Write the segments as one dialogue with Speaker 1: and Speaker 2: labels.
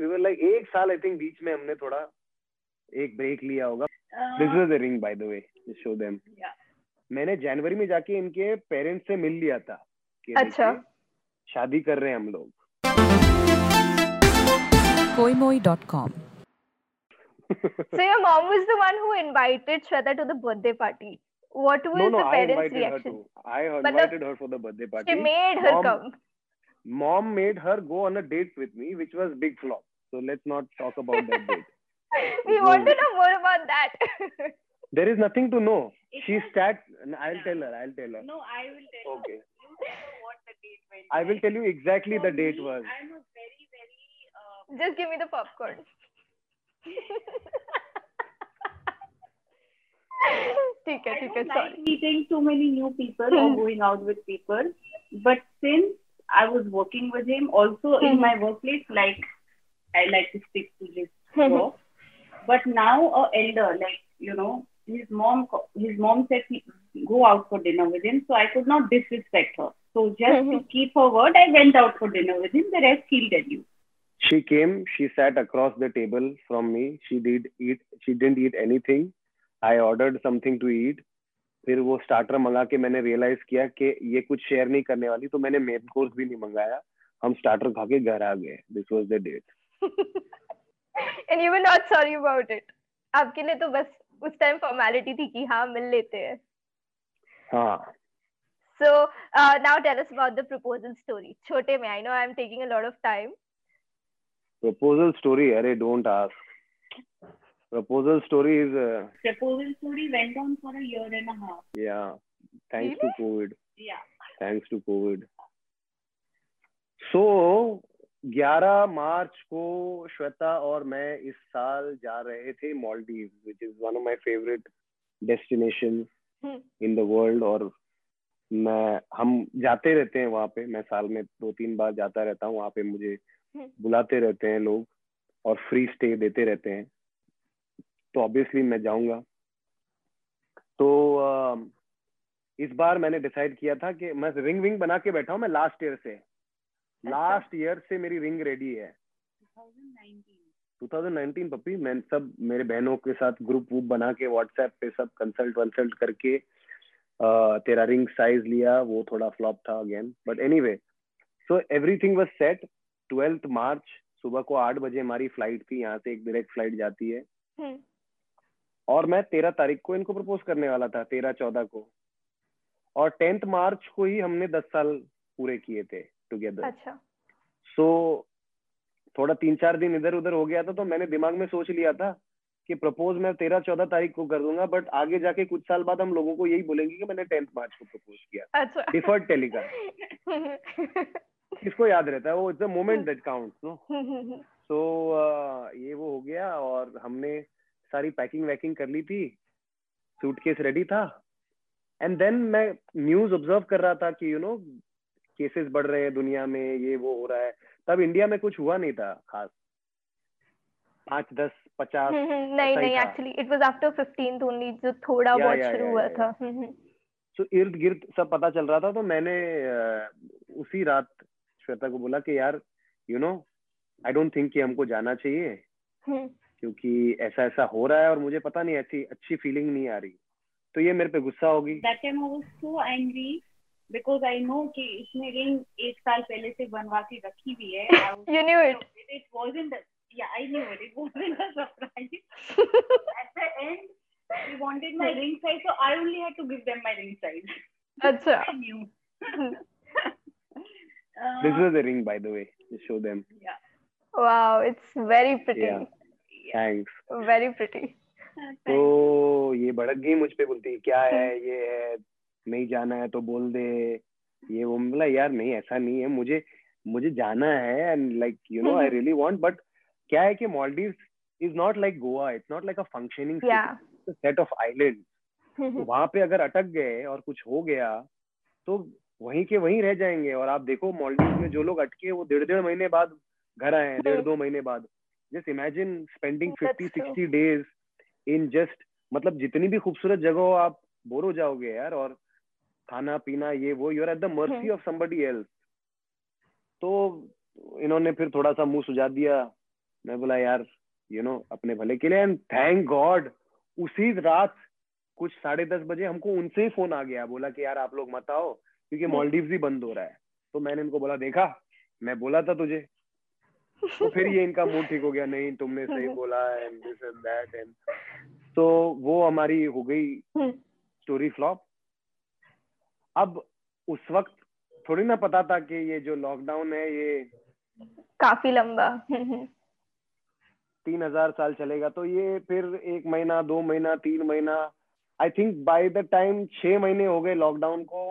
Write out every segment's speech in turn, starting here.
Speaker 1: Like एक साल I think बीच में हमने थोड़ा एक ब्रेक लिया होगा this was the ring by the way show them मैंने जनवरी में जाके इनके पेरेंट्स से मिल लिया था कि
Speaker 2: अच्छा
Speaker 1: शादी कर रहे हैं हम लोग
Speaker 3: koimoi.com
Speaker 2: so your mom was the one who invited Shweta to the birthday party. What was
Speaker 1: no, no,
Speaker 2: the
Speaker 1: I
Speaker 2: parents' reaction?
Speaker 1: to. I invited her for the birthday party.
Speaker 2: She made her
Speaker 1: Mom-
Speaker 2: come.
Speaker 1: Mom made her go on a date with me, which was big flop. So let's not talk about that date.
Speaker 2: we
Speaker 1: It
Speaker 2: want to
Speaker 1: was-
Speaker 2: know more about that.
Speaker 1: There is nothing to know.
Speaker 4: It
Speaker 1: She
Speaker 4: was-
Speaker 1: sat. I'll
Speaker 4: Yeah.
Speaker 1: tell her. I'll tell her.
Speaker 4: No, I will tell
Speaker 1: Okay.
Speaker 4: you. You tell her what the date went
Speaker 1: I will
Speaker 4: like.
Speaker 1: tell you exactly
Speaker 4: For
Speaker 1: the date
Speaker 4: me,
Speaker 1: was.
Speaker 4: I'm a very, very. Uh,
Speaker 2: Just give me the popcorn. ठीक है
Speaker 4: I
Speaker 2: ठीक है
Speaker 4: don't like
Speaker 2: sorry.
Speaker 4: meeting too many new people or going out with people. But since I was working with him, also in
Speaker 2: Mhm.
Speaker 4: I like to stick to this
Speaker 2: Mhm.
Speaker 4: work. But now a elder, like you know, his mom, his mom said he go out for dinner with him, so I could not disrespect her. So just to
Speaker 2: Mhm.
Speaker 4: keep her word, I went out for dinner with him. The rest he'll tell you.
Speaker 1: She came. She sat across the table from me. She did eat. She didn't eat anything. I ordered something to eat. फिर वो starter मंगा के मैंने realise किया कि ये कुछ share नहीं करने वाली तो मैंने मेन कोर्स भी नहीं मंगाया हम स्टार्टर खा के घर आ गए this was the date
Speaker 2: And you were not sorry about it. आपके लिए तो बस उस टाइम फॉर्मेलिटी थी कि हाँ मिल लेते हैं.
Speaker 1: हाँ
Speaker 2: So uh, now tell us about the proposal story. छोटे में I know I'm taking a lot of time.
Speaker 1: Proposal story अरे don't ask proposal story is
Speaker 4: Proposal story went on for a year and a half.
Speaker 1: या thanks to Covid
Speaker 4: Yeah.
Speaker 1: Thanks to Covid so 11 मार्च को श्वेता और मैं इस साल जा रहे थे Maldives which is one of my favourite
Speaker 2: destination.
Speaker 1: In the world और मैं हम जाते रहते हैं वहाँ पे मैं साल में दो तीन बार जाता रहता हूँ वहाँ पे मुझे
Speaker 2: हम्म.
Speaker 1: बुलाते रहते हैं लोग और फ्री स्टे देते रहते हैं तो ऑब्वियसली मैं जाऊँगा तो इस बार मैंने डिसाइड किया था कि मैं रिंग विंग बना के बैठा हूँ मैं लास्ट ईयर से लास्ट ईयर से मेरी रिंग रेडी है।
Speaker 4: 2019.
Speaker 1: 2019 पप्पी मैं सब मेरे बहनों के साथ ग्रुप वूप बना के व्हाट्सएप पे सब कंसल्ट वंसल्ट करके तेरा रिंग साइज़ लिया वो थोड़ा फ्लॉप था again but anyway so everything was set 12th मार्च सुबह को आठ बजे हमारी फ़्लाइट थी यहाँ से एक डायरेक्ट फ़्लाइट जाती है।
Speaker 2: हम्म.
Speaker 1: और मैं तेरह तारीख को इनको प्रपोज करने वाला था तेरह चौदह को। और टेंथ मार्च को ही हमने दस साल पूरे किए थे। टुगेदर
Speaker 2: अच्छा.
Speaker 1: सो so, थोड़ा तीन चार दिन इधर उधर हो गया था तो मैंने दिमाग में सोच लिया था कि प्रपोज मैं तेरह चौदह तारीख को कर दूँगा बट आगे जाके कुछ साल बाद हम लोगों को यही बोलेंगे कि मैंने टेंथ मार्च को प्रपोज किया।
Speaker 2: अच्छा.
Speaker 1: डिफर्ड टेलीकास्ट किसको याद रहता है वो it's a moment that counts no so ये वो हो गया और हमने सारी पैकिंग वैकिंग कर ली थी सूटकेस रेडी था। एंड देन मैं न्यूज़ ऑब्ज़र्व कर रहा था कि यू नो केसेस बढ़ रहे हैं दुनिया में ये वो हो रहा है। तब इंडिया में कुछ हुआ नहीं था खास। पाँच दस पचास
Speaker 2: नहीं नहीं actually it was after 15th only जो थोड़ा बहुत शुरू हुआ था। हम्म, हम्म.
Speaker 1: सो इर्द गिर्द सब पता चल रहा था तो मैंने उसी रात श्वेता को बोला कि यार you know I don't think कि हमको जाना चाहिए।
Speaker 2: हम्म.
Speaker 1: क्योंकि ऐसा ऐसा हो रहा है और मुझे पता नहीं ऐसी अच्छी फीलिंग नहीं आ रही। तो ये मेरे पे गुस्सा होगी
Speaker 4: बिकॉज़ आई नो कि इसने रिंग एक साल पहले से बनवा के रखी हुई है।
Speaker 2: You knew it
Speaker 4: it was in the yeah I knew it was in the surprise at the end he wanted my ring size so I only had to give them my ring size
Speaker 2: अच्छा।
Speaker 4: Knew
Speaker 1: this is the ring by the way to show them
Speaker 4: yeah
Speaker 2: wow it's very pretty
Speaker 1: thanks
Speaker 2: very pretty
Speaker 1: तो ये भड़क गई मुझ पे बोलती क्या है ये है? नहीं जाना है तो बोल दे। ये वो बोला यार नहीं ऐसा नहीं है। मुझे मुझे जाना है and like you know I really want but क्या है कि Maldives is not like Goa it's not like
Speaker 2: a
Speaker 1: functioning set of island वहाँ पे अगर अटक गए और कुछ हो गया तो वहीं के वहीं रह जाएँगे। और आप देखो मॉलडीव में जो लोग अटके वो डेढ़ डेढ़ महीने बाद घर आए हैं डेढ़ दो महीने बाद। Just
Speaker 2: imagine
Speaker 1: spending
Speaker 2: fifty
Speaker 1: sixty days in just मतलब जितनी भी खूबसूरत जगह हो आप बोर हो जाओगे यार और खाना पीना ये वो you're at the mercy
Speaker 2: hmm.
Speaker 1: Of somebody else तो इन्होंने फिर थोड़ा सा मुँह सुझा दिया। मैं बोला यार यू नो अपने भले के लिए एंड थैंक गॉड उसी रात कुछ साढ़े दस बजे हमको उनसे ही फ़ोन आ गया। बोला कि यार आप लोग मत आओ क्योंकि मॉलडीव ही बंद हो रहा है। तो मैंने इनको बोला देखा मैं बोला था तुझे। तो फिर ये इनका मूड ठीक हो गया। नहीं तुमने सही बोला and this and that and तो वो हमारी हो गई स्टोरी फ्लॉप अब उस वक्त थोड़ी ना पता था कि ये जो लॉकडाउन है ये
Speaker 2: काफ़ी लंबा।
Speaker 1: तीन हज़ार साल चलेगा। तो ये फिर एक महीना दो महीना तीन महीना I think by the time छह महीने हो गए लॉकडाउन को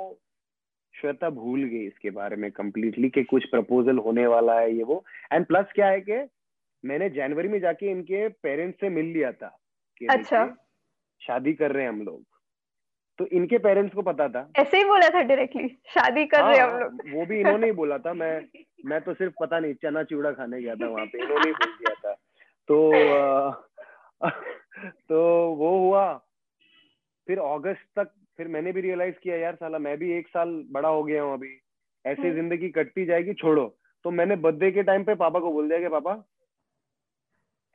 Speaker 1: श्वेता भूल गई इसके बारे में कम्प्लीटली कि कुछ प्रपोजल होने वाला है ये वो। एंड प्लस क्या है कि मैंने जनवरी में जाके इनके पेरेंट्स से मिल लिया था कि
Speaker 2: अच्छा।
Speaker 1: शादी कर रहे हैं हम लोग। तो इनके पेरेंट्स को पता था।
Speaker 2: ऐसे ही बोला था डायरेक्टली शादी कर रहे हम
Speaker 1: हाँ,
Speaker 2: लोग।
Speaker 1: वो भी इन्होंने ही बोला था। मैं मैं तो सिर्फ़ पता नहीं चना चिवड़ा खाने गया था वहाँ पे। इन्होंने ही बोल दिया था। तो आ, तो वो हुआ। फिर अगस्त तक फिर मैंने भी रियलाइज़ किया यार साला मैं भी एक साल बड़ा हो गया हूँ अभी। ऐसे
Speaker 2: हम्म।
Speaker 1: ज़िंदगी कटती जाएगी छोड़ो। तो मैंने बर्थडे के टाइम पे पापा को बोल दिया कि पापा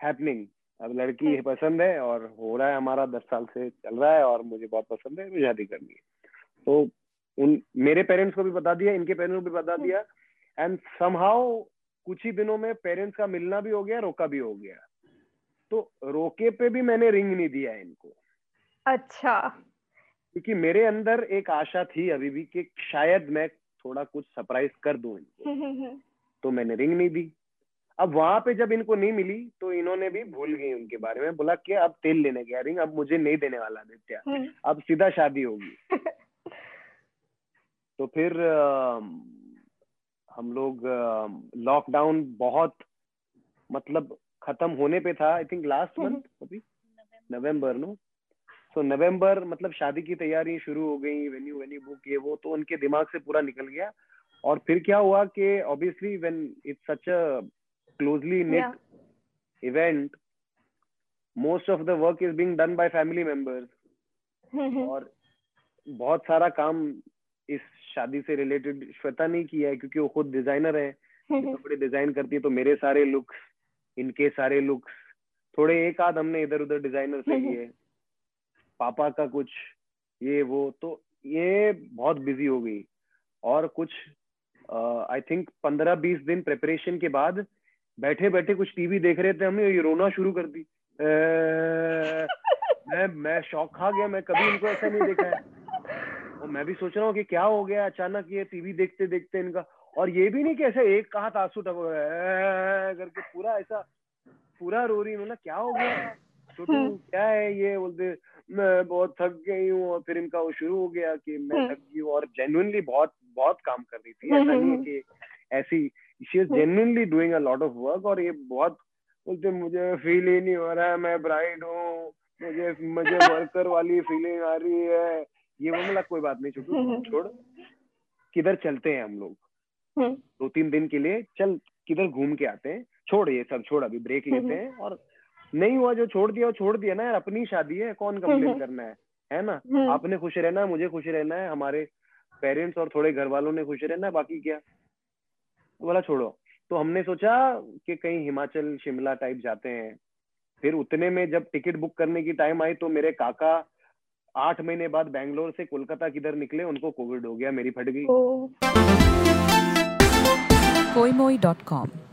Speaker 1: हैपनिंग अब लड़की
Speaker 2: हम्म।
Speaker 1: पसंद है और हो रहा है हमारा दस साल से चल रहा है और मुझे बहुत पसंद है मुझे शादी करनी है। तो उन मेरे पेरेंट्स को भी बता दिया इनके पेरेंट्स को भी बता दिया एंड समहाउ कुछ ही दिनों में पेरेंट्स का मिलना भी हो गया रोका भी हो गया। तो रोके पे भी मैंने रिंग नहीं दिया इनको।
Speaker 2: अच्छा।
Speaker 1: क्योंकि मेरे अंदर एक आशा थी अभी भी कि शायद मैं थोड़ा कुछ सरप्राइज़ कर दूँ इनको। तो मैंने रिंग नहीं दी। अब वहाँ पे जब इनको नहीं मिली तो इन्होंने भी भूल गई उनके बारे में। बोला कि अब तेल लेने गया। रिंग अब मुझे नहीं देने वाला आदित्य
Speaker 2: हम्म।
Speaker 1: अब सीधा शादी होगी। तो फिर हम लोग लॉकडाउन बहुत मतलब खत्म होने पे था आई थिंक लास्ट। मंथ अभी? नवंबर नो सो नवंबर मतलब शादी की तैयारी शुरू हो गई वेन्यू वेन्यू बुक ये वो तो उनके दिमाग से पूरा निकल गया। और फिर क्या हुआ कि obviously when it's such a closely
Speaker 2: Yeah.
Speaker 1: event most of the work is being done by family members. और बहुत सारा काम इस शादी से रिलेटेड श्वेता ने किया है क्योंकि वो खुद डिज़ाइनर है। कपड़े डिज़ाइन करती है तो मेरे सारे लुक्स इनके सारे लुक्स थोड़े एक आध हमने इधर उधर डिज़ाइनर से किए। पापा का कुछ ये वो तो ये बहुत बिज़ी हो गई। और कुछ आई थिंक पंद्रह बीस दिन प्रिपरेशन के बाद बैठे बैठे कुछ टीवी देख रहे थे हमने ये रोना शुरू कर दी। "अ, मैं मैं शौक खा गया मैं कभी इनको ऐसा नहीं देखा है। और मैं भी सोच रहा हूँ कि क्या हो गया अचानक ये टीवी देखते देखते इनका। और ये भी नहीं कि ऐसे एक कहा था आँसू टप करके पूरा ऐसा पूरा रो रही ना क्या हो गया? छोटू क्या है ये? बोलते मैं बहुत थक गई हूँ और फिर इनका वो शुरू हो गया कि मैं थक गई हूँ। और जेन्युइनली बहुत बहुत काम कर रही थी। ऐसा नहीं कि ऐसी she is genuinely doing a lot of work और ये बहुत बोलते मुझे फील ही नहीं हो रहा है मैं ब्राइड हूँ मुझे मुझे वर्कर वाली फीलिंग आ रही है। ये वो मतलब कोई बात नहीं छोटू छोड़। किधर चलते हैं हम लोग?
Speaker 2: हम्म।
Speaker 1: दो तीन दिन के लिए चल किधर घूम के आते हैं? छोड़ ये सब छोड़ अभी ब्रेक लेते हैं और नहीं हुआ जो छोड़ दिया वो छोड़ दिया ना यार अपनी शादी है कौन कंप्लेन करना है? है ना?
Speaker 2: हम्म।
Speaker 1: आपने खुश रहना है मुझे खुश रहना है हमारे पेरेंट्स और थोड़े घर वालों ने खुश रहना है बाकी क्या? बोला, छोड़ो। तो हमने सोचा कि कहीं हिमाचल, शिमला टाइप जाते हैं। फिर उतने में जब टिकट बुक करने की टाइम आई तो मेरे काका आठ महीने बाद बैंगलोर से कोलकाता किधर निकले, उनको कोविड हो गया, मेरी फट गई।
Speaker 2: मोई डॉट
Speaker 3: koimoi.com